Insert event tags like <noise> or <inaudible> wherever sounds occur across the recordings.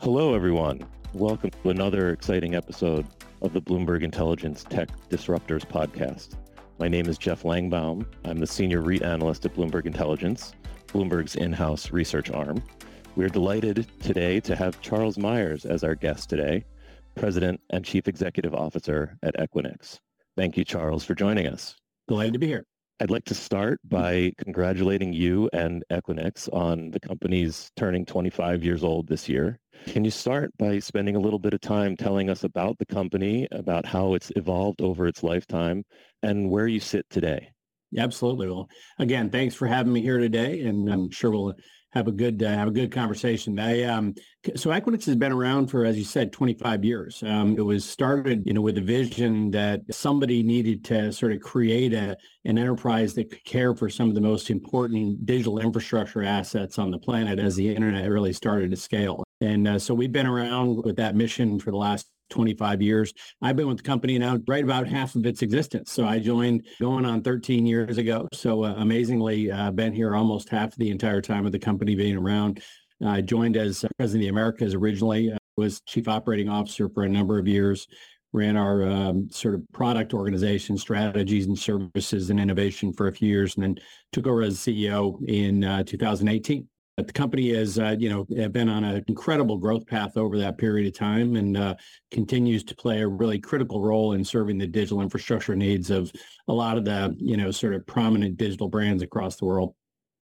Hello, everyone. Welcome to another exciting episode of the Bloomberg Intelligence Tech Disruptors podcast. My name is Jeff Langbaum. I'm the senior REIT analyst at Bloomberg Intelligence, Bloomberg's in-house research arm. We're delighted today to have Charles Meyers as our guest today, President and Chief Executive Officer at Equinix. Thank you, Charles, for joining us. Delighted to be here. I'd like to start by congratulating you and Equinix on the company's turning 25 years old this year. Can you start by spending a little bit of time telling us about the company, about how it's evolved over its lifetime, and where you sit today? Absolutely. Well, again, thanks for having me here today, and I'm sure we'll have a good uh, have a good conversation. I um, so Equinix has been around for, as you said, 25 years. Um, it was started, you know, with a vision that somebody needed to sort of create a an enterprise that could care for some of the most important digital infrastructure assets on the planet as the internet really started to scale. And uh, so we've been around with that mission for the last 25 years. I've been with the company now right about half of its existence. So I joined going on 13 years ago. So uh, amazingly, uh, been here almost half the entire time of the company being around. I joined as president of the Americas originally, was chief operating officer for a number of years, ran our um, sort of product organization, strategies and services and innovation for a few years, and then took over as CEO in uh, 2018. The company has, uh, you know, been on an incredible growth path over that period of time and uh, continues to play a really critical role in serving the digital infrastructure needs of a lot of the, you know, sort of prominent digital brands across the world.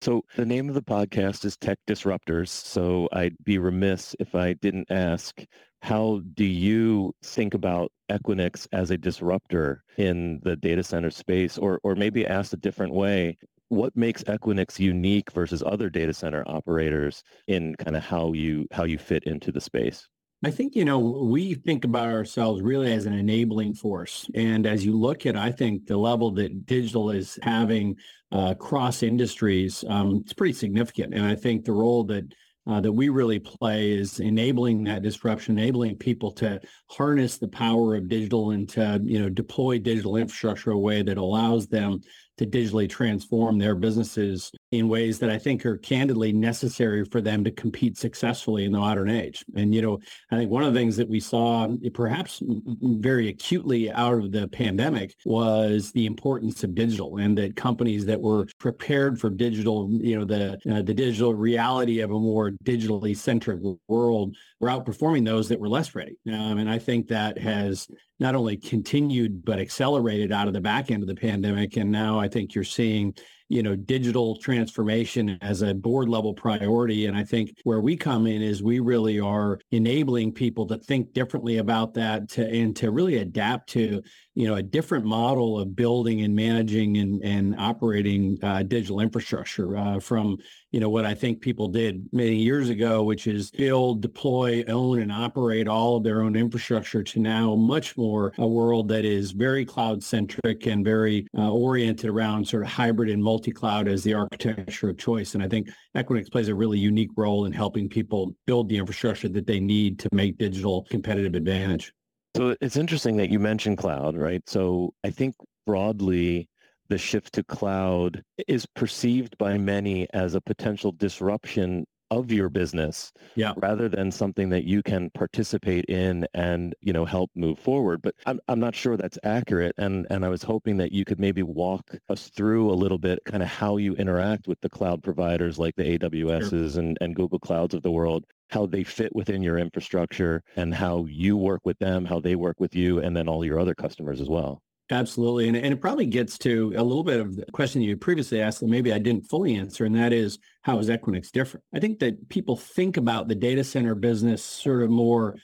So the name of the podcast is Tech Disruptors. So I'd be remiss if I didn't ask, how do you think about Equinix as a disruptor in the data center space? Or, or maybe asked a different way, what makes Equinix unique versus other data center operators in kind of how you how you fit into the space? I think, you know, we think about ourselves really as an enabling force. And as you look at, I think, the level that digital is having uh, across industries, um, it's pretty significant. And I think the role that uh, that we really play is enabling that disruption, enabling people to harness the power of digital and to, you know, deploy digital infrastructure a way that allows them to digitally transform their businesses in ways that I think are candidly necessary for them to compete successfully in the modern age. And, you know, I think one of the things that we saw perhaps very acutely out of the pandemic was the importance of digital and that companies that were prepared for digital, you know, the, uh, the digital reality of a more digitally centric world were outperforming those that were less ready. Um, and I think that has not only continued but accelerated out of the back end of the pandemic. And now I think you're seeing you know, digital transformation as a board level priority. And I think where we come in is we really are enabling people to think differently about that to, and to really adapt to, you know, a different model of building and managing and, and operating uh, digital infrastructure uh, from, you know, what I think people did many years ago, which is build, deploy, own, and operate all of their own infrastructure to now much more a world that is very cloud centric and very uh, oriented around sort of hybrid and multi multi-cloud as the architecture of choice. And I think Equinix plays a really unique role in helping people build the infrastructure that they need to make digital competitive advantage. So it's interesting that you mentioned cloud, right? So I think broadly, the shift to cloud is perceived by many as a potential disruption of your business yeah. rather than something that you can participate in and you know help move forward but I'm, I'm not sure that's accurate and and i was hoping that you could maybe walk us through a little bit kind of how you interact with the cloud providers like the aws's sure. and, and google clouds of the world how they fit within your infrastructure and how you work with them how they work with you and then all your other customers as well Absolutely. And, and it probably gets to a little bit of the question you previously asked that maybe I didn't fully answer, and that is how is Equinix different? I think that people think about the data center business sort of more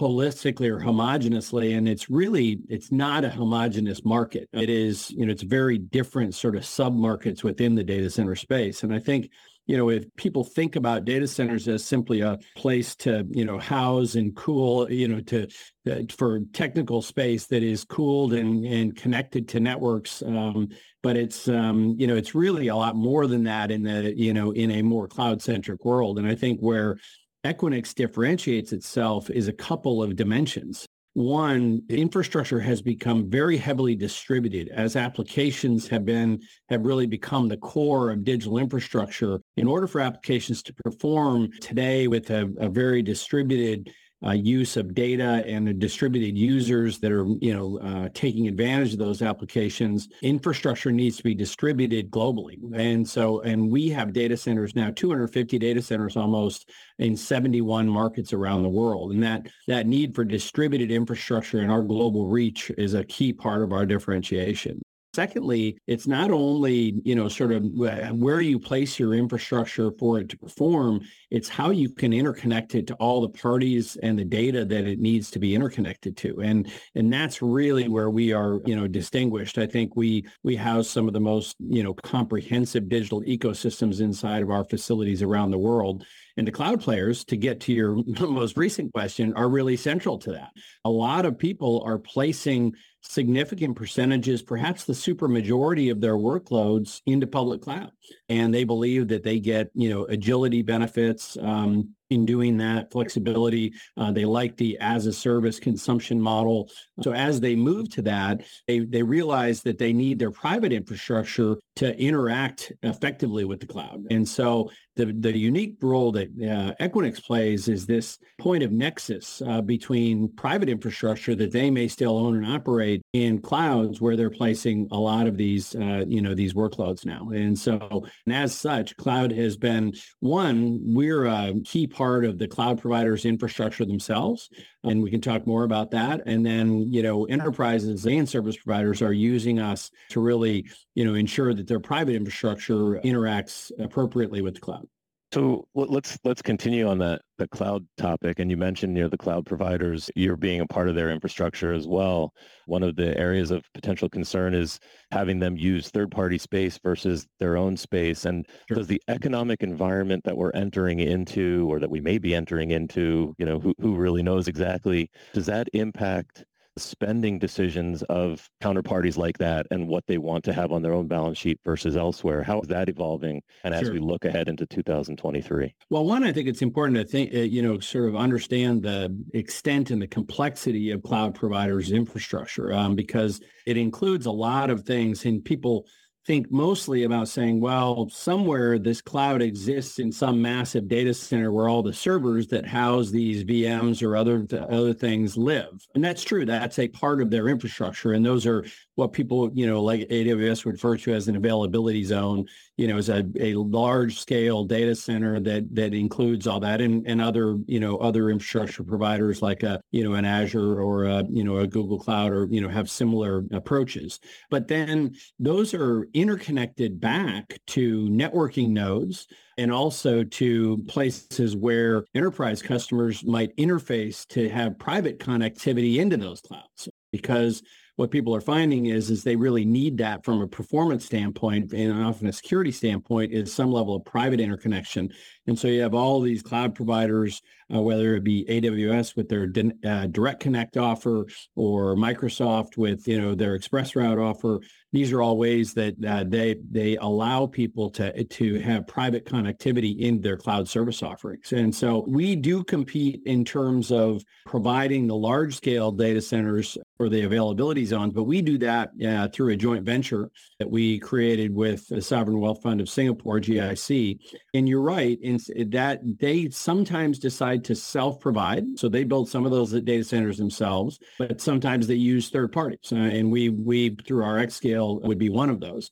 holistically or homogenously and it's really it's not a homogenous market it is you know it's very different sort of sub markets within the data center space and i think you know, if people think about data centers as simply a place to, you know, house and cool, you know, to uh, for technical space that is cooled and, and connected to networks, um, but it's, um, you know, it's really a lot more than that in the, you know, in a more cloud-centric world. And I think where Equinix differentiates itself is a couple of dimensions. One, infrastructure has become very heavily distributed as applications have been have really become the core of digital infrastructure. In order for applications to perform today with a, a very distributed uh, use of data and the distributed users that are, you know, uh, taking advantage of those applications, infrastructure needs to be distributed globally. And so, and we have data centers now, 250 data centers almost in 71 markets around the world. And that, that need for distributed infrastructure and our global reach is a key part of our differentiation. Secondly, it's not only, you know, sort of uh, where you place your infrastructure for it to perform, it's how you can interconnect it to all the parties and the data that it needs to be interconnected to. And and that's really where we are, you know, distinguished. I think we we house some of the most, you know, comprehensive digital ecosystems inside of our facilities around the world. And the cloud players, to get to your <laughs> most recent question, are really central to that. A lot of people are placing significant percentages, perhaps the super majority of their workloads into public cloud. And they believe that they get, you know, agility benefits, um, in doing that flexibility. Uh, they like the as a service consumption model. So as they move to that, they, they realize that they need their private infrastructure to interact effectively with the cloud. And so the, the unique role that uh, Equinix plays is this point of nexus uh, between private infrastructure that they may still own and operate in clouds where they're placing a lot of these, uh, you know, these workloads now. And so, and as such, cloud has been one, we're a key part of the cloud providers infrastructure themselves. And we can talk more about that. And then, you know, enterprises and service providers are using us to really, you know, ensure that their private infrastructure interacts appropriately with the cloud. So let's let's continue on that the cloud topic. And you mentioned you know the cloud providers, you're being a part of their infrastructure as well. One of the areas of potential concern is having them use third-party space versus their own space. And sure. does the economic environment that we're entering into, or that we may be entering into, you know, who who really knows exactly, does that impact spending decisions of counterparties like that and what they want to have on their own balance sheet versus elsewhere. How is that evolving? And as sure. we look ahead into 2023? Well, one, I think it's important to think, uh, you know, sort of understand the extent and the complexity of cloud providers' infrastructure um, because it includes a lot of things and people think mostly about saying, well, somewhere this cloud exists in some massive data center where all the servers that house these VMs or other other things live. And that's true. That's a part of their infrastructure. And those are what people, you know, like AWS would refer to as an availability zone, you know, is a, a large scale data center that that includes all that and, and other, you know, other infrastructure providers like a, you know, an Azure or a, you know, a Google Cloud or, you know, have similar approaches. But then those are interconnected back to networking nodes and also to places where enterprise customers might interface to have private connectivity into those clouds because what people are finding is is they really need that from a performance standpoint and often a security standpoint is some level of private interconnection. And so you have all these cloud providers uh, whether it be aws with their uh, direct connect offer or microsoft with you know their express route offer these are all ways that uh, they they allow people to to have private connectivity in their cloud service offerings. And so we do compete in terms of providing the large scale data centers for the availability zones, but we do that uh, through a joint venture that we created with the Sovereign Wealth Fund of Singapore, GIC. And you're right in that they sometimes decide to self-provide, so they build some of those data centers themselves, but sometimes they use third parties, uh, and we we through our xScale would be one of those.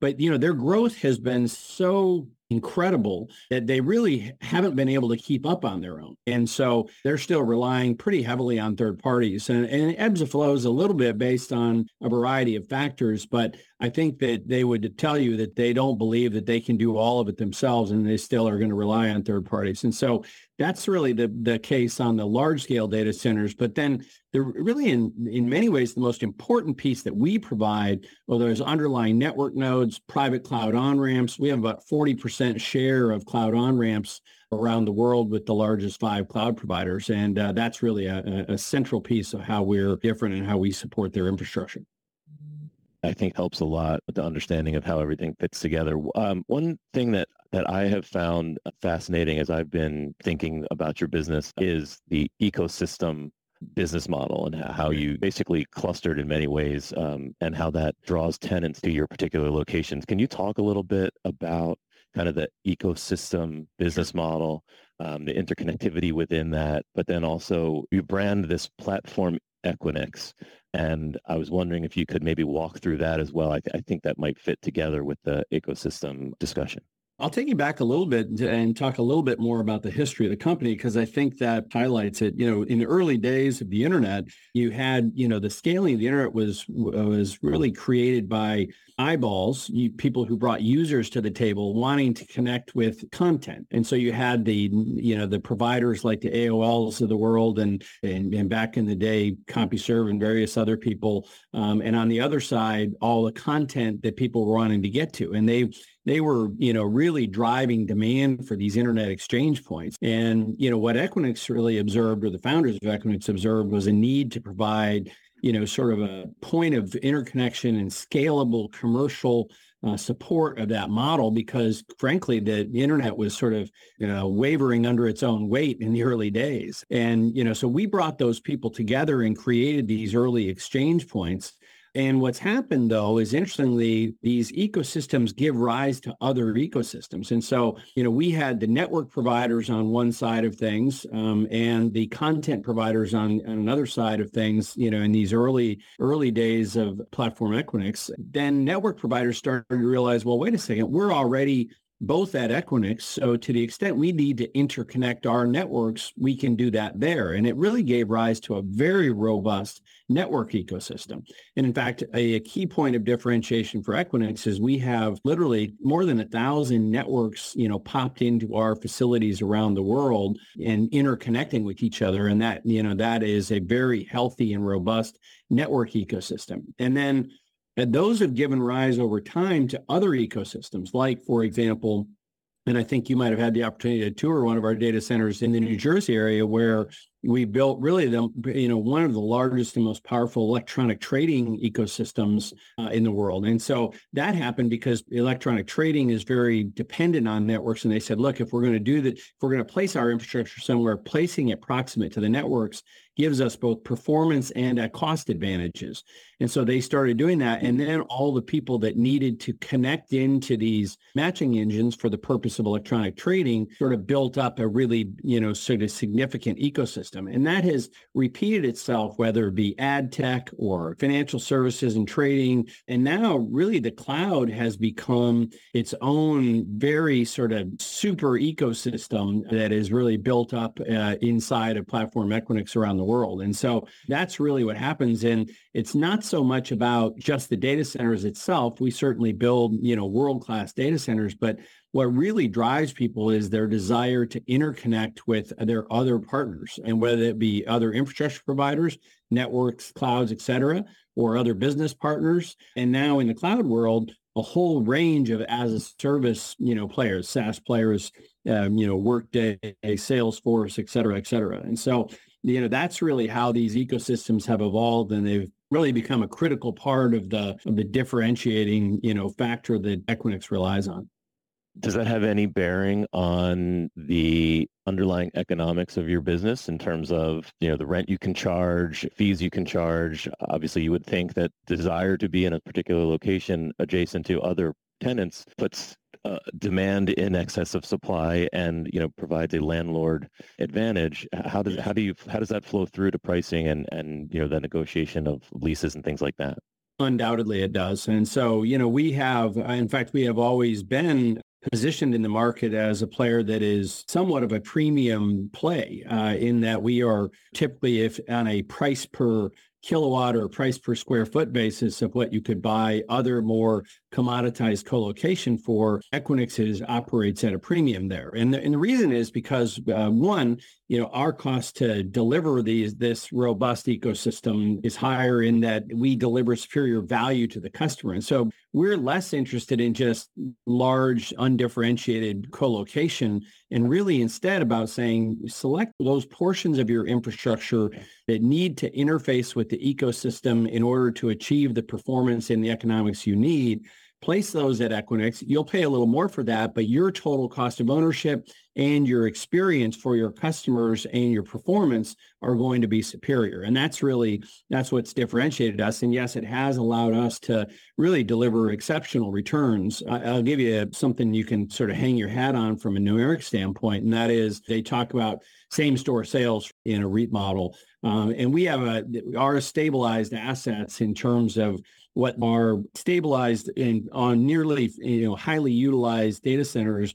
But you know their growth has been so incredible that they really haven't been able to keep up on their own. And so they're still relying pretty heavily on third parties. And, and ebbs and flows a little bit based on a variety of factors. But I think that they would tell you that they don't believe that they can do all of it themselves and they still are going to rely on third parties. And so that's really the, the case on the large scale data centers. But then the really in, in many ways, the most important piece that we provide, well, there's underlying network nodes, private cloud on-ramps. We have about 40% share of cloud on-ramps around the world with the largest five cloud providers. And uh, that's really a, a central piece of how we're different and how we support their infrastructure. I think helps a lot with the understanding of how everything fits together. Um, one thing that that I have found fascinating as I've been thinking about your business is the ecosystem business model and how you basically clustered in many ways um, and how that draws tenants to your particular locations. Can you talk a little bit about kind of the ecosystem business model, um, the interconnectivity within that, but then also you brand this platform Equinix. And I was wondering if you could maybe walk through that as well. I, th- I think that might fit together with the ecosystem discussion. I'll take you back a little bit and talk a little bit more about the history of the company because I think that highlights it. You know, in the early days of the internet, you had, you know, the scaling of the internet was was really created by eyeballs, you, people who brought users to the table wanting to connect with content. And so you had the, you know, the providers like the AOLs of the world and and, and back in the day, CompuServe and various other people. Um, and on the other side, all the content that people were wanting to get to. And they they were, you know, really driving demand for these internet exchange points. And, you know, what Equinix really observed or the founders of Equinix observed was a need to provide, you know, sort of a point of interconnection and scalable commercial uh, support of that model because frankly the, internet was sort of you know wavering under its own weight in the early days and you know so we brought those people together and created these early exchange points and what's happened though is interestingly, these ecosystems give rise to other ecosystems. And so, you know, we had the network providers on one side of things um, and the content providers on, on another side of things, you know, in these early, early days of platform Equinix. Then network providers started to realize, well, wait a second, we're already both at Equinix. So to the extent we need to interconnect our networks, we can do that there. And it really gave rise to a very robust network ecosystem. And in fact, a, a key point of differentiation for Equinix is we have literally more than a thousand networks, you know, popped into our facilities around the world and interconnecting with each other. And that, you know, that is a very healthy and robust network ecosystem. And then and those have given rise over time to other ecosystems, like, for example, and I think you might have had the opportunity to tour one of our data centers in the New Jersey area where we built really the you know one of the largest and most powerful electronic trading ecosystems uh, in the world. And so that happened because electronic trading is very dependent on networks. And they said look if we're going to do that if we're going to place our infrastructure somewhere placing it proximate to the networks gives us both performance and uh, cost advantages. And so they started doing that. And then all the people that needed to connect into these matching engines for the purpose of electronic trading sort of built up a really you know sort of significant ecosystem system. And that has repeated itself, whether it be ad tech or financial services and trading. And now really the cloud has become its own very sort of super ecosystem that is really built up uh, inside of platform Equinix around the world. And so that's really what happens. And it's not so much about just the data centers itself. We certainly build, you know, world-class data centers, but what really drives people is their desire to interconnect with their other partners and whether it be other infrastructure providers networks clouds et cetera or other business partners. And now in the cloud world a whole range of as a service you know players saas players um, you know workday salesforce et cetera et cetera. And so you know that's really how these ecosystems have evolved and they've really become a critical part of the of the differentiating you know factor that equinix relies on does that have any bearing on the underlying economics of your business in terms of you know the rent you can charge fees you can charge? Obviously you would think that desire to be in a particular location adjacent to other tenants puts uh, demand in excess of supply and you know provides a landlord advantage. How does how do you how does that flow through to pricing and and you know the negotiation of leases and things like that? Undoubtedly, it does. And so, you know, we have, in fact, we have always been positioned in the market as a player that is somewhat of a premium play uh, in that we are typically if on a price per kilowatt or price per square foot basis of what you could buy other more commoditized colocation for equinix is, operates at a premium there. And the, and the reason is because uh, one you know our cost to deliver these this robust ecosystem is higher in that we deliver superior value to the customer and so we're less interested in just large undifferentiated colocation and really instead about saying select those portions of your infrastructure that need to interface with the ecosystem in order to achieve the performance and the economics you need place those at Equinix. You'll pay a little more for that, but your total cost of ownership and your experience for your customers and your performance are going to be superior. And that's really, that's what's differentiated us. And yes, it has allowed us to really deliver exceptional returns. I'll give you something you can sort of hang your hat on from a numeric standpoint. And that is they talk about same store sales in a REIT model. Um, and we have a, our stabilized assets in terms of what are stabilized in on nearly you know highly utilized data centers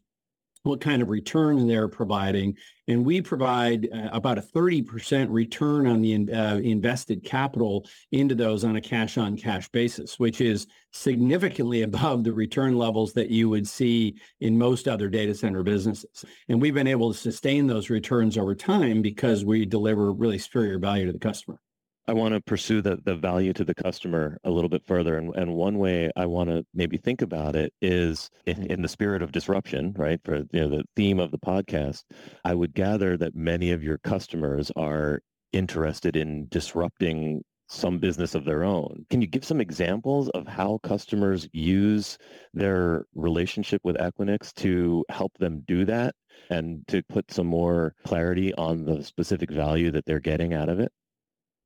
what kind of return they're providing. And we provide uh, about a 30% return on the uh, invested capital into those on a cash on cash basis, which is significantly <laughs> above the return levels that you would see in most other data center businesses. And we've been able to sustain those returns over time because we deliver really superior value to the customer. I want to pursue the, the value to the customer a little bit further. And, and one way I want to maybe think about it is in, in the spirit of disruption, right? For you know, the theme of the podcast, I would gather that many of your customers are interested in disrupting some business of their own. Can you give some examples of how customers use their relationship with Equinix to help them do that and to put some more clarity on the specific value that they're getting out of it?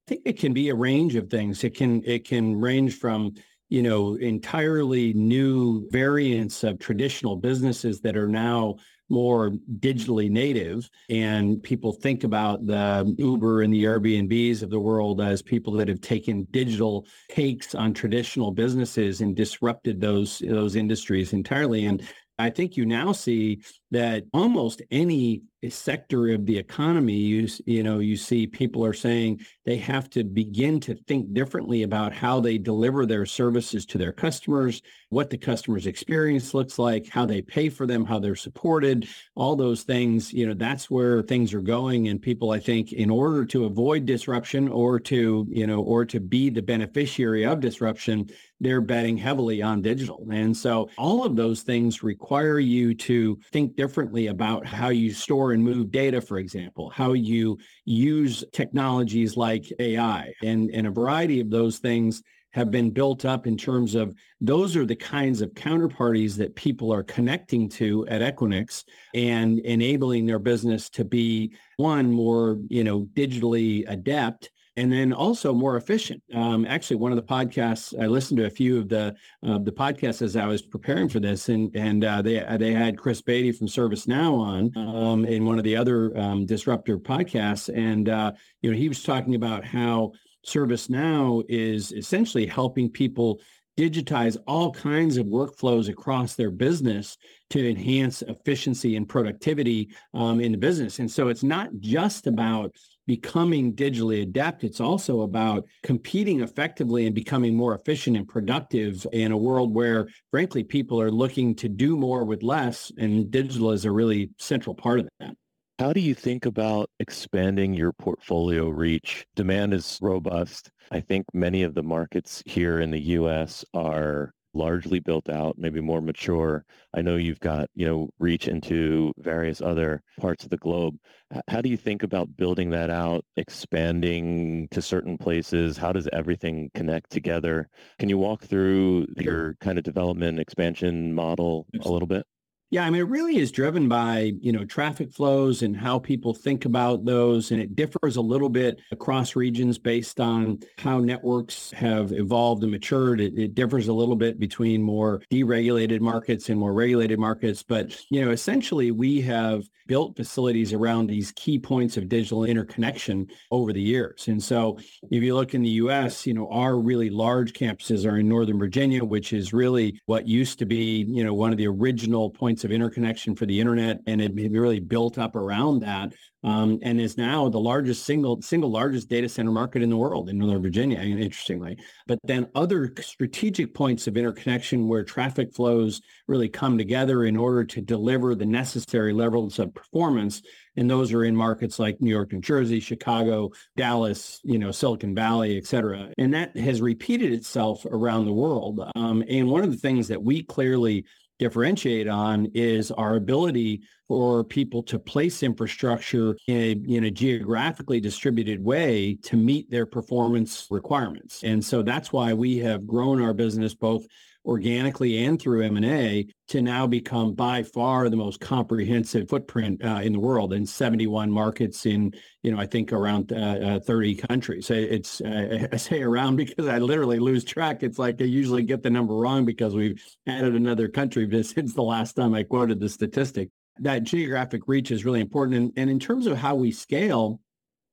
Think it can be a range of things. It can it can range from you know entirely new variants of traditional businesses that are now more digitally native and people think about the uber and the airbnbs of the world as people that have taken digital takes on traditional businesses and disrupted those those industries entirely and I think you now see that almost any sector of the economy, you, you know, you see people are saying they have to begin to think differently about how they deliver their services to their customers, what the customer's experience looks like, how they pay for them, how they're supported, all those things, you know, that's where things are going. And people, I think, in order to avoid disruption or to, you know, or to be the beneficiary of disruption, they're betting heavily on digital. And so all of those things require you to think differently about how you store and move data, for example, how you use technologies like AI and, and a variety of those things have been built up in terms of those are the kinds of counterparties that people are connecting to at Equinix and enabling their business to be one more, you know, digitally adept and then also more efficient. Um, actually, one of the podcasts I listened to a few of the uh, the podcasts as I was preparing for this, and and uh, they they had Chris Bedi from ServiceNow on um, in one of the other um, disruptor podcasts, and uh, you know he was talking about how ServiceNow is essentially helping people digitize all kinds of workflows across their business to enhance efficiency and productivity um, in the business. And so it's not just about becoming digitally adept. It's also about competing effectively and becoming more efficient and productive in a world where, frankly, people are looking to do more with less, and digital is a really central part of that. How do you think about expanding your portfolio reach? Demand is robust. I think many of the markets here in the U.S. are largely built out, maybe more mature. I know you've got, you know, reach into various other parts of the globe. How do you think about building that out, expanding to certain places? How does everything connect together? Can you walk through your kind of development expansion model a little bit? Yeah, I mean, it really is driven by, you know, traffic flows and how people think about those. And it differs a little bit across regions based on how networks have evolved and matured. It, it differs a little bit between more deregulated markets and more regulated markets. But, you know, essentially we have built facilities around these key points of digital interconnection over the years. And so if you look in the US, you know, our really large campuses are in Northern Virginia, which is really what used to be, you know, one of the original points points of interconnection for the internet, and it really built up around that, um, and is now the largest single single largest data center market in the world in Northern Virginia. Interestingly, but then other strategic points of interconnection where traffic flows really come together in order to deliver the necessary levels of performance and those are in markets like New York, New Jersey, Chicago, Dallas, you know, Silicon Valley, et cetera. And that has repeated itself around the world. Um, and one of the things that we clearly differentiate on is our ability for people to place infrastructure in a, in a geographically distributed way to meet their performance requirements. And so that's why we have grown our business both organically and through M&A to now become by far the most comprehensive footprint uh, in the world in 71 markets in, you know, I think around uh, uh, 30 countries. It's, uh, <laughs> I say around because I literally lose track. It's like I usually get the number wrong because we've added another country <laughs> since the last time I quoted the statistic. That geographic reach is really important. And, and in terms of how we scale,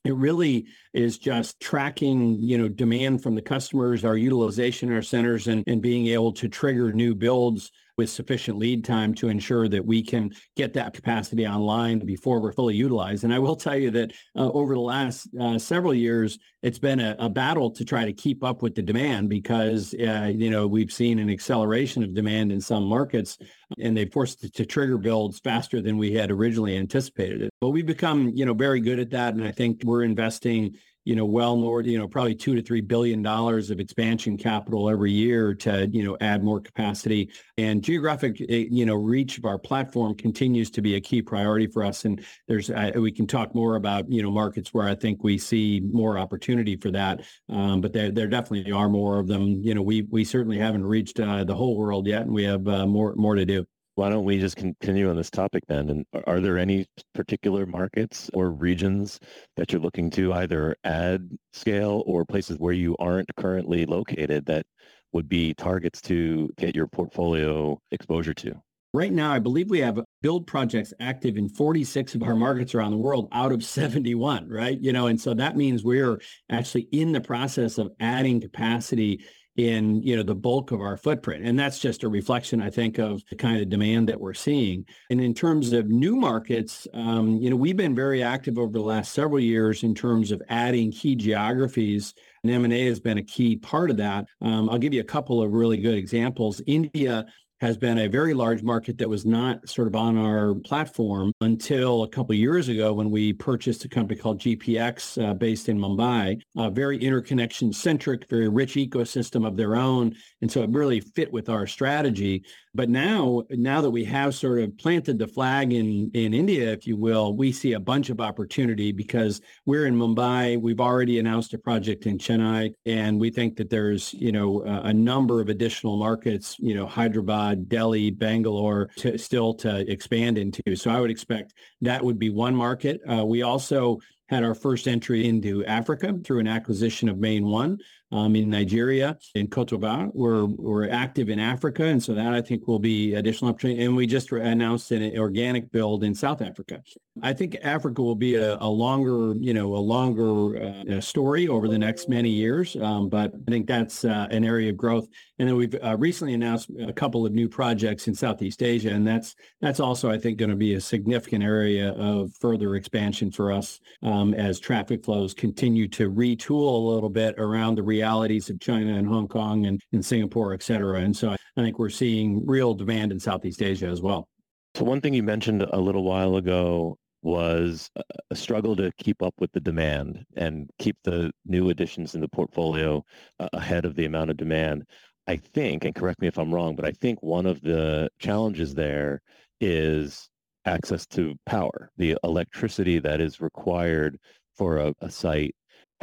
it really is just tracking, you know, demand from the customers, our utilization in our centers, and, and being able to trigger new builds with sufficient lead time to ensure that we can get that capacity online before we're fully utilized. And I will tell you that uh, over the last uh, several years, it's been a, a, battle to try to keep up with the demand because, uh, you know, we've seen an acceleration of demand in some markets and they forced it to trigger builds faster than we had originally anticipated. But we've become, you know, very good at that. And I think we're investing you know, well north, you know, probably two to three billion dollars of expansion capital every year to, you know, add more capacity. And geographic, eh, you know, reach of our platform continues to be a key priority for us. And there's, uh, we can talk more about, you know, markets where I think we see more opportunity for that. Um, but there, there definitely are more of them. You know, we we certainly haven't reached uh, the whole world yet, and we have uh, more more to do. Why don't we just continue on this topic then? And are there any particular markets or regions that you're looking to either add scale or places where you aren't currently located that would be targets to get your portfolio exposure to? Right now, I believe we have build projects active in 46 of our markets around the world out of 71, right? You know, and so that means we're actually in the process of adding capacity in you know the bulk of our footprint. And that's just a reflection i think of the kind of demand that we're seeing. And in terms of new markets um, you know we've been very active over the last several years in terms of adding key geographies and m&a has been a key part of that. Um, i'll give you a couple of really good examples. India has been a very large market that was not sort of on our platform until a couple years ago when we purchased a company called GPX uh, based in Mumbai, a very interconnection centric, very rich ecosystem of their own. And so it really fit with our strategy. But now, now that we have sort of planted the flag in, in India, if you will, we see a bunch of opportunity because we're in Mumbai. We've already announced a project in Chennai, and we think that there's, you know, a, a number of additional markets, you know, Hyderabad, Delhi, Bangalore, to, still to expand into. So I would expect that would be one market. Uh, we also had our first entry into Africa through an acquisition of Main One um, in Nigeria, in Cote d'Ivoire. We're, we're active in Africa, and so that I think will be additional opportunity. And we just announced an organic build in South Africa. I think Africa will be a, a longer, you know, a longer uh, story over the next many years, um, but I think that's uh, an area of growth. And then we've uh, recently announced a couple of new projects in Southeast Asia, and that's that's also, I think, going to be a significant area of further expansion for us um, as traffic flows continue to retool a little bit around the reality realities of China and Hong Kong and, and Singapore, et cetera. And so I think we're seeing real demand in Southeast Asia as well. So one thing you mentioned a little while ago was a struggle to keep up with the demand and keep the new additions in the portfolio uh, ahead of the amount of demand. I think, and correct me if I'm wrong, but I think one of the challenges there is access to power, the electricity that is required for a, a site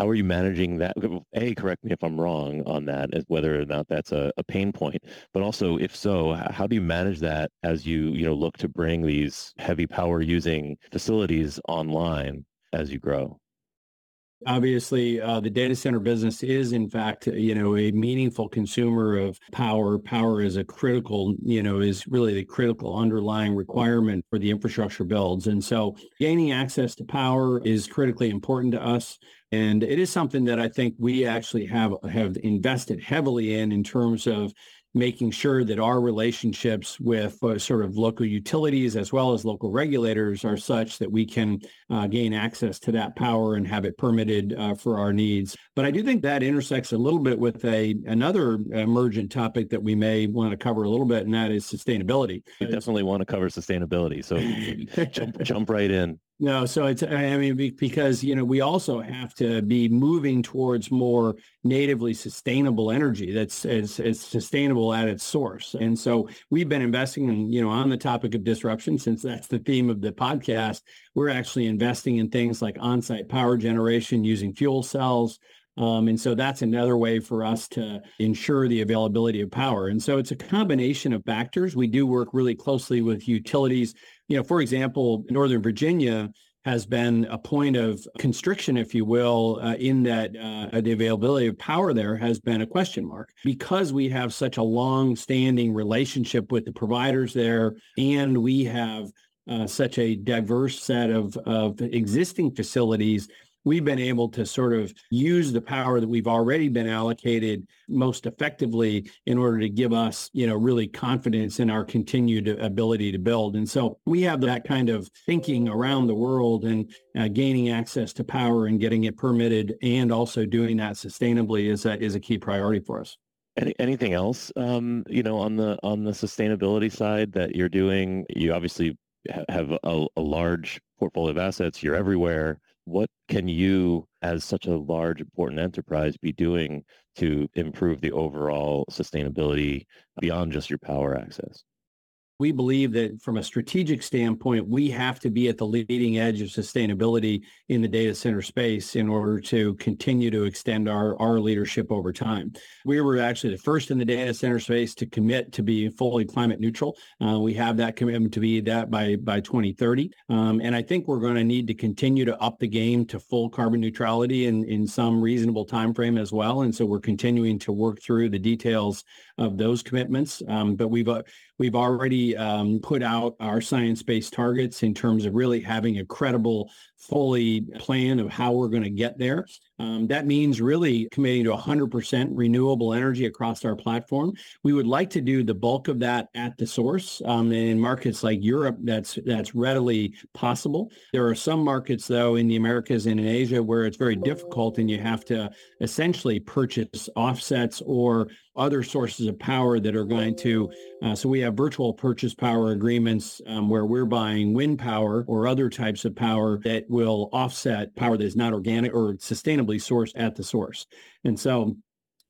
how are you managing that? A, correct me if I'm wrong on that, whether or not that's a, a pain point. But also, if so, how do you manage that as you you know look to bring these heavy power using facilities online as you grow? Obviously, uh, the data center business is, in fact, you know, a meaningful consumer of power. Power is a critical, you know, is really the critical underlying requirement for the infrastructure builds. And so gaining access to power is critically important to us. And it is something that I think we actually have have invested heavily in in terms of making sure that our relationships with uh, sort of local utilities as well as local regulators are such that we can uh, gain access to that power and have it permitted uh, for our needs. But I do think that intersects a little bit with a another emergent topic that we may want to cover a little bit, and that is sustainability. We definitely want to cover sustainability. So <laughs> jump, jump right in. No, so it's, I mean, because, you know, we also have to be moving towards more natively sustainable energy that's as, as sustainable at its source. And so we've been investing in, you know, on the topic of disruption, since that's the theme of the podcast, we're actually investing in things like on-site power generation using fuel cells, Um, and so that's another way for us to ensure the availability of power. And so it's a combination of factors. We do work really closely with utilities. You know, for example, Northern Virginia has been a point of constriction, if you will, uh, in that uh, the availability of power there has been a question mark. Because we have such a long-standing relationship with the providers there, and we have uh, such a diverse set of, of existing facilities we've been able to sort of use the power that we've already been allocated most effectively in order to give us, you know, really confidence in our continued ability to build. And so we have that kind of thinking around the world and uh, gaining access to power and getting it permitted and also doing that sustainably is a, is a key priority for us. Any, anything else, um, you know, on the on the sustainability side that you're doing? You obviously have a, a large portfolio of assets. You're everywhere what can you as such a large important enterprise be doing to improve the overall sustainability beyond just your power access we believe that from a strategic standpoint, we have to be at the leading edge of sustainability in the data center space in order to continue to extend our, our leadership over time. We were actually the first in the data center space to commit to be fully climate neutral. Uh, we have that commitment to be that by, by 2030. Um, and I think we're going to need to continue to up the game to full carbon neutrality in, in some reasonable time frame as well. And so we're continuing to work through the details of those commitments. Um, but we've uh, we've already um, put out our science-based targets in terms of really having a credible, fully plan of how we're going to get there. Um, that means really committing to 100% renewable energy across our platform. We would like to do the bulk of that at the source. Um, in markets like Europe, that's that's readily possible. There are some markets, though, in the Americas and in Asia where it's very difficult, and you have to essentially purchase offsets or other sources of power that are going to. Uh, so we have virtual purchase power agreements um, where we're buying wind power or other types of power that will offset power that is not organic or sustainably sourced at the source. And so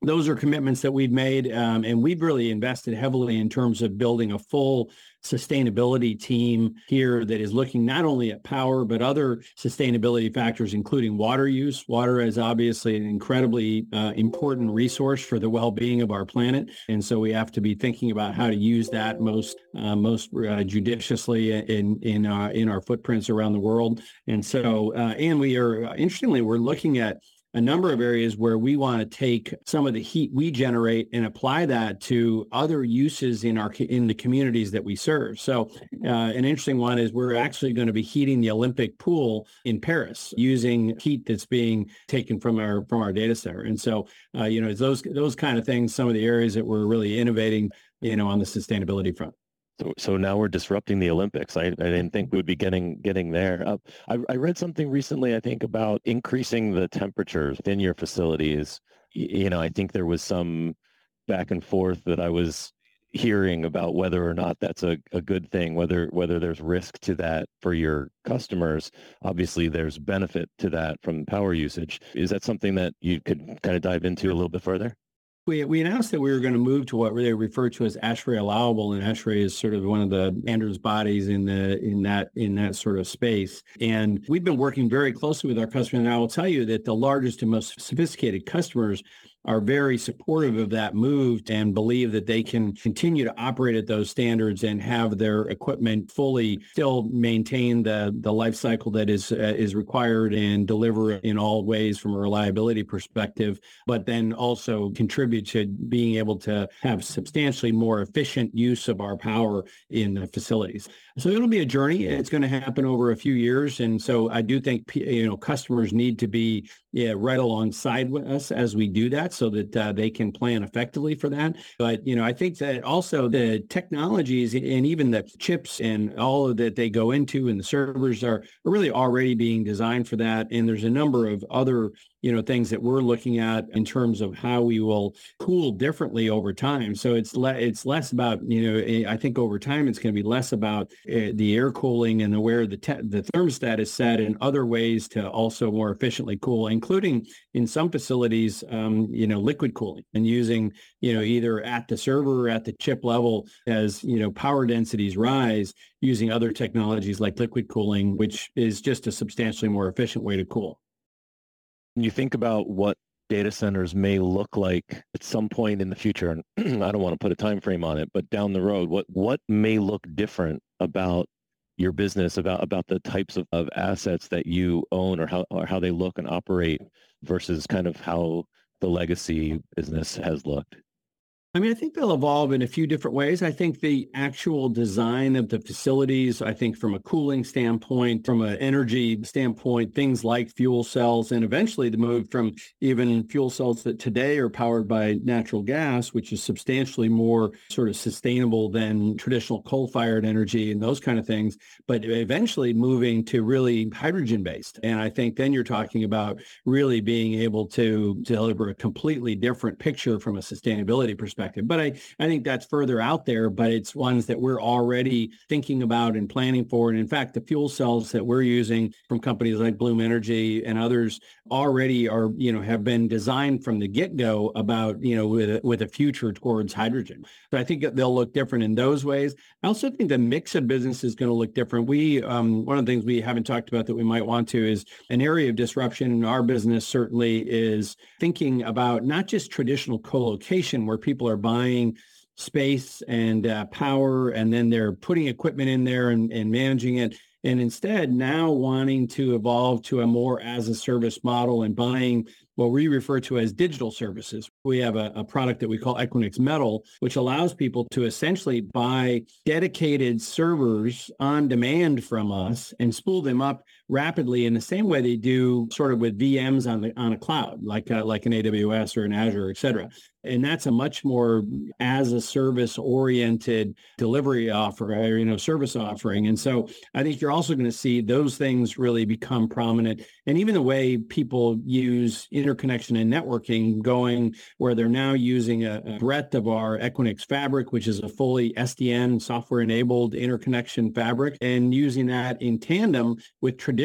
those are commitments that we've made, um, and we've really invested heavily in terms of building a full sustainability team here that is looking not only at power but other sustainability factors, including water use. Water is obviously an incredibly uh, important resource for the well-being of our planet, and so we have to be thinking about how to use that most uh, most uh, judiciously in in our in our footprints around the world. And so, uh, and we are interestingly, we're looking at a number of areas where we want to take some of the heat we generate and apply that to other uses in our in the communities that we serve. So, uh, an interesting one is we're actually going to be heating the Olympic pool in Paris using heat that's being taken from our from our data center. And so, uh, you know, it's those those kind of things, some of the areas that we're really innovating, you know, on the sustainability front. So, so now we're disrupting the Olympics. I, I didn't think we would be getting getting there. Uh, I, I read something recently, I think, about increasing the temperatures within your facilities. You know, I think there was some back and forth that I was hearing about whether or not that's a, a good thing, whether whether there's risk to that for your customers. Obviously, there's benefit to that from power usage. Is that something that you could kind of dive into a little bit further? We, we announced that we were going to move to what they refer to as ASHRAE allowable, and ASHRAE is sort of one of the standards bodies in the in that in that sort of space. And we've been working very closely with our customers. And I will tell you that the largest and most sophisticated customers are very supportive of that move and believe that they can continue to operate at those standards and have their equipment fully still maintain the the life cycle that is uh, is required and deliver in all ways from a reliability perspective but then also contribute to being able to have substantially more efficient use of our power in the facilities so it'll be a journey it's going to happen over a few years and so I do think you know customers need to be yeah, right alongside with us as we do that so that uh, they can plan effectively for that. But, you know, I think that also the technologies and even the chips and all of that they go into and the servers are, are really already being designed for that. And there's a number of other you know things that we're looking at in terms of how we will cool differently over time. So it's le- it's less about you know eh, i think over time it's going to be less about uh, the air cooling and the where the te- the thermostat is set and other ways to also more efficiently cool including in some facilities um, you know liquid cooling and using you know either at the server or at the chip level as you know power densities rise using other technologies like liquid cooling which is just a substantially more efficient way to cool when you think about what data centers may look like at some point in the future and <clears throat> I don't want to put a time frame on it but down the road what what may look different about your business about about the types of, of assets that you own or how or how they look and operate versus kind of how the legacy business has looked I mean, I think they'll evolve in a few different ways. I think the actual design of the facilities, I think from a cooling standpoint, from an energy standpoint, things like fuel cells, and eventually the move from even fuel cells that today are powered by natural gas, which is substantially more sort of sustainable than traditional coal-fired energy and those kind of things, but eventually moving to really hydrogen-based. And I think then you're talking about really being able to deliver a completely different picture from a sustainability perspective perspective. But I, I think that's further out there, but it's ones that we're already thinking about and planning for. And in fact, the fuel cells that we're using from companies like Bloom Energy and others already are, you know, have been designed from the get-go about, you know, with a, with a future towards hydrogen. So I think they'll look different in those ways. I also think the mix of business is going to look different. We, um, one of the things we haven't talked about that we might want to is an area of disruption in our business certainly is thinking about not just traditional co-location where people are buying space and uh, power, and then they're putting equipment in there and, and managing it. And instead, now wanting to evolve to a more as a service model and buying what we refer to as digital services. We have a, a, product that we call Equinix Metal, which allows people to essentially buy dedicated servers on demand from us and spool them up rapidly in the same way they do sort of with VMs on the on a cloud, like uh, like an AWS or an Azure, et cetera. And that's a much more as a service oriented delivery offer, or, you know, service offering. And so I think you're also going to see those things really become prominent. And even the way people use interconnection and networking going where they're now using a, a breadth of our Equinix fabric, which is a fully SDN software enabled interconnection fabric and using that in tandem with traditional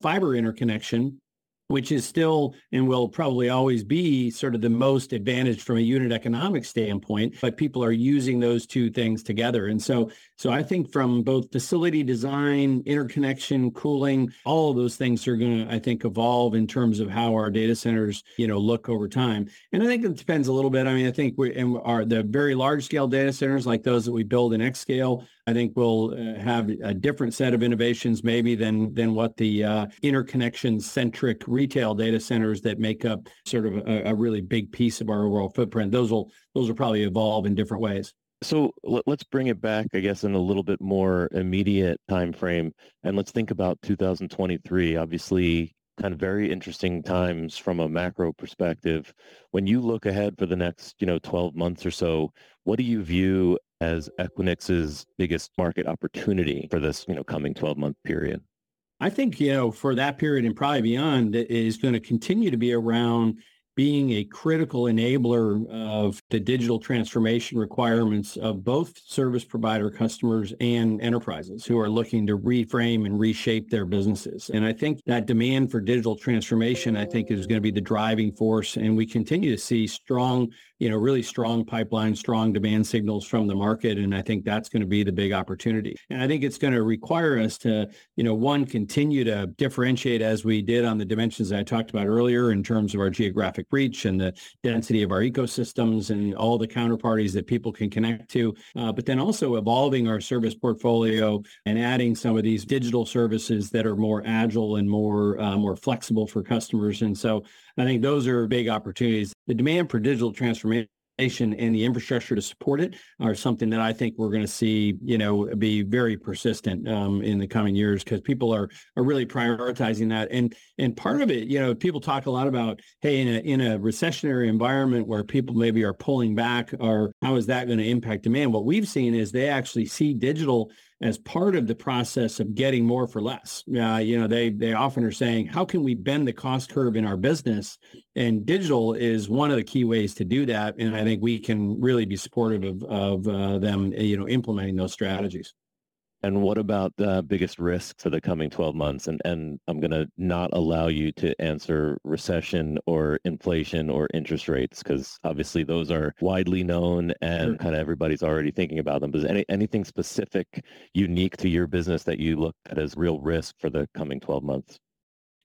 fiber interconnection which is still and will probably always be sort of the most advantaged from a unit economic standpoint, but people are using those two things together. And so, so I think from both facility design, interconnection, cooling, all of those things are going to, I think, evolve in terms of how our data centers, you know, look over time. And I think it depends a little bit. I mean, I think we in our the very large scale data centers like those that we build in xScale, I think we'll uh, have a different set of innovations maybe than than what the uh, interconnection centric retail data centers that make up sort of a, a, really big piece of our overall footprint. Those will those will probably evolve in different ways. So let's bring it back, I guess, in a little bit more immediate time frame, and let's think about 2023. Obviously, kind of very interesting times from a macro perspective. When you look ahead for the next, you know, 12 months or so, what do you view as Equinix's biggest market opportunity for this, you know, coming 12-month period? I think, you know, for that period and probably beyond, is going to continue to be around being a critical enabler of the digital transformation requirements of both service provider customers and enterprises who are looking to reframe and reshape their businesses. And I think that demand for digital transformation, I think, is going to be the driving force. And we continue to see strong you know, really strong pipeline, strong demand signals from the market. And I think that's going to be the big opportunity. And I think it's going to require us to, you know, one, continue to differentiate as we did on the dimensions I talked about earlier in terms of our geographic reach and the density of our ecosystems and all the counterparties that people can connect to. Uh, but then also evolving our service portfolio and adding some of these digital services that are more agile and more, uh, more flexible for customers. And so I think those are big opportunities. The demand for digital transformation and the infrastructure to support it are something that I think we're going to see, you know, be very persistent um, in the coming years because people are are really prioritizing that. And and part of it, you know, people talk a lot about, hey, in a in a recessionary environment where people maybe are pulling back, or how is that going to impact demand? What we've seen is they actually see digital as part of the process of getting more for less. Uh, you know, they they often are saying, how can we bend the cost curve in our business? And digital is one of the key ways to do that. And I think we can really be supportive of of uh, them, you know, implementing those strategies. And what about the biggest risks for the coming 12 months? And, and I'm going to not allow you to answer recession or inflation or interest rates because obviously those are widely known and sure. kind of everybody's already thinking about them. But is any, anything specific, unique to your business that you look at as real risk for the coming 12 months?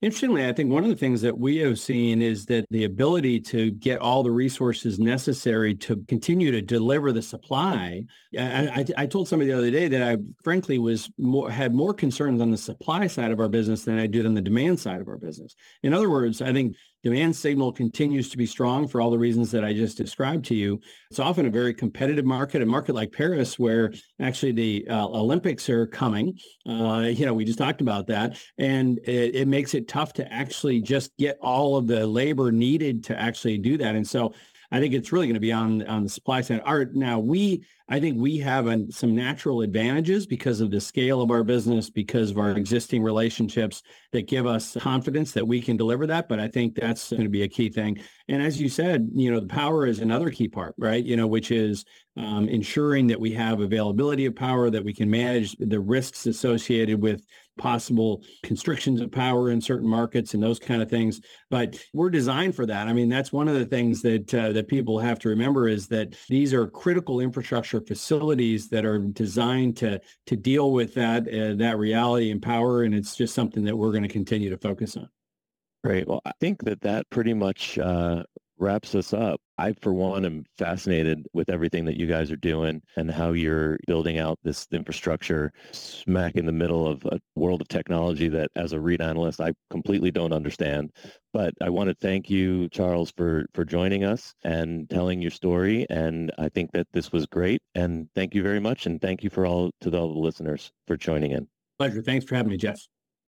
Interestingly, I think one of the things that we have seen is that the ability to get all the resources necessary to continue to deliver the supply. I, I, I told somebody the other day that I frankly was more had more concerns on the supply side of our business than I did on the demand side of our business. In other words, I think demand signal continues to be strong for all the reasons that I just described to you. It's often a very competitive market, a market like Paris, where actually the uh, Olympics are coming. Uh, you know, we just talked about that, and it, it makes it tough to actually just get all of the labor needed to actually do that. And so I think it's really going to be on on the supply side. Our, now we, I think we have an, some natural advantages because of the scale of our business, because of our existing relationships that give us confidence that we can deliver that. But I think that's going to be a key thing. And as you said, you know, the power is another key part, right? You know, which is um, ensuring that we have availability of power, that we can manage the risks associated with possible constrictions of power in certain markets and those kind of things. But we're designed for that. I mean, that's one of the things that uh, that people have to remember is that these are critical infrastructure facilities that are designed to to deal with that uh, that reality and power, and it's just something that we're going to continue to focus on. Great. Well, I think that that pretty much uh, wraps us up. I, for one, am fascinated with everything that you guys are doing and how you're building out this infrastructure smack in the middle of a world of technology that, as a REIT analyst, I completely don't understand. But I want to thank you, Charles, for, for joining us and telling your story. And I think that this was great. And thank you very much. And thank you for all to all the listeners for joining in. Pleasure. Thanks for having me, Jeff.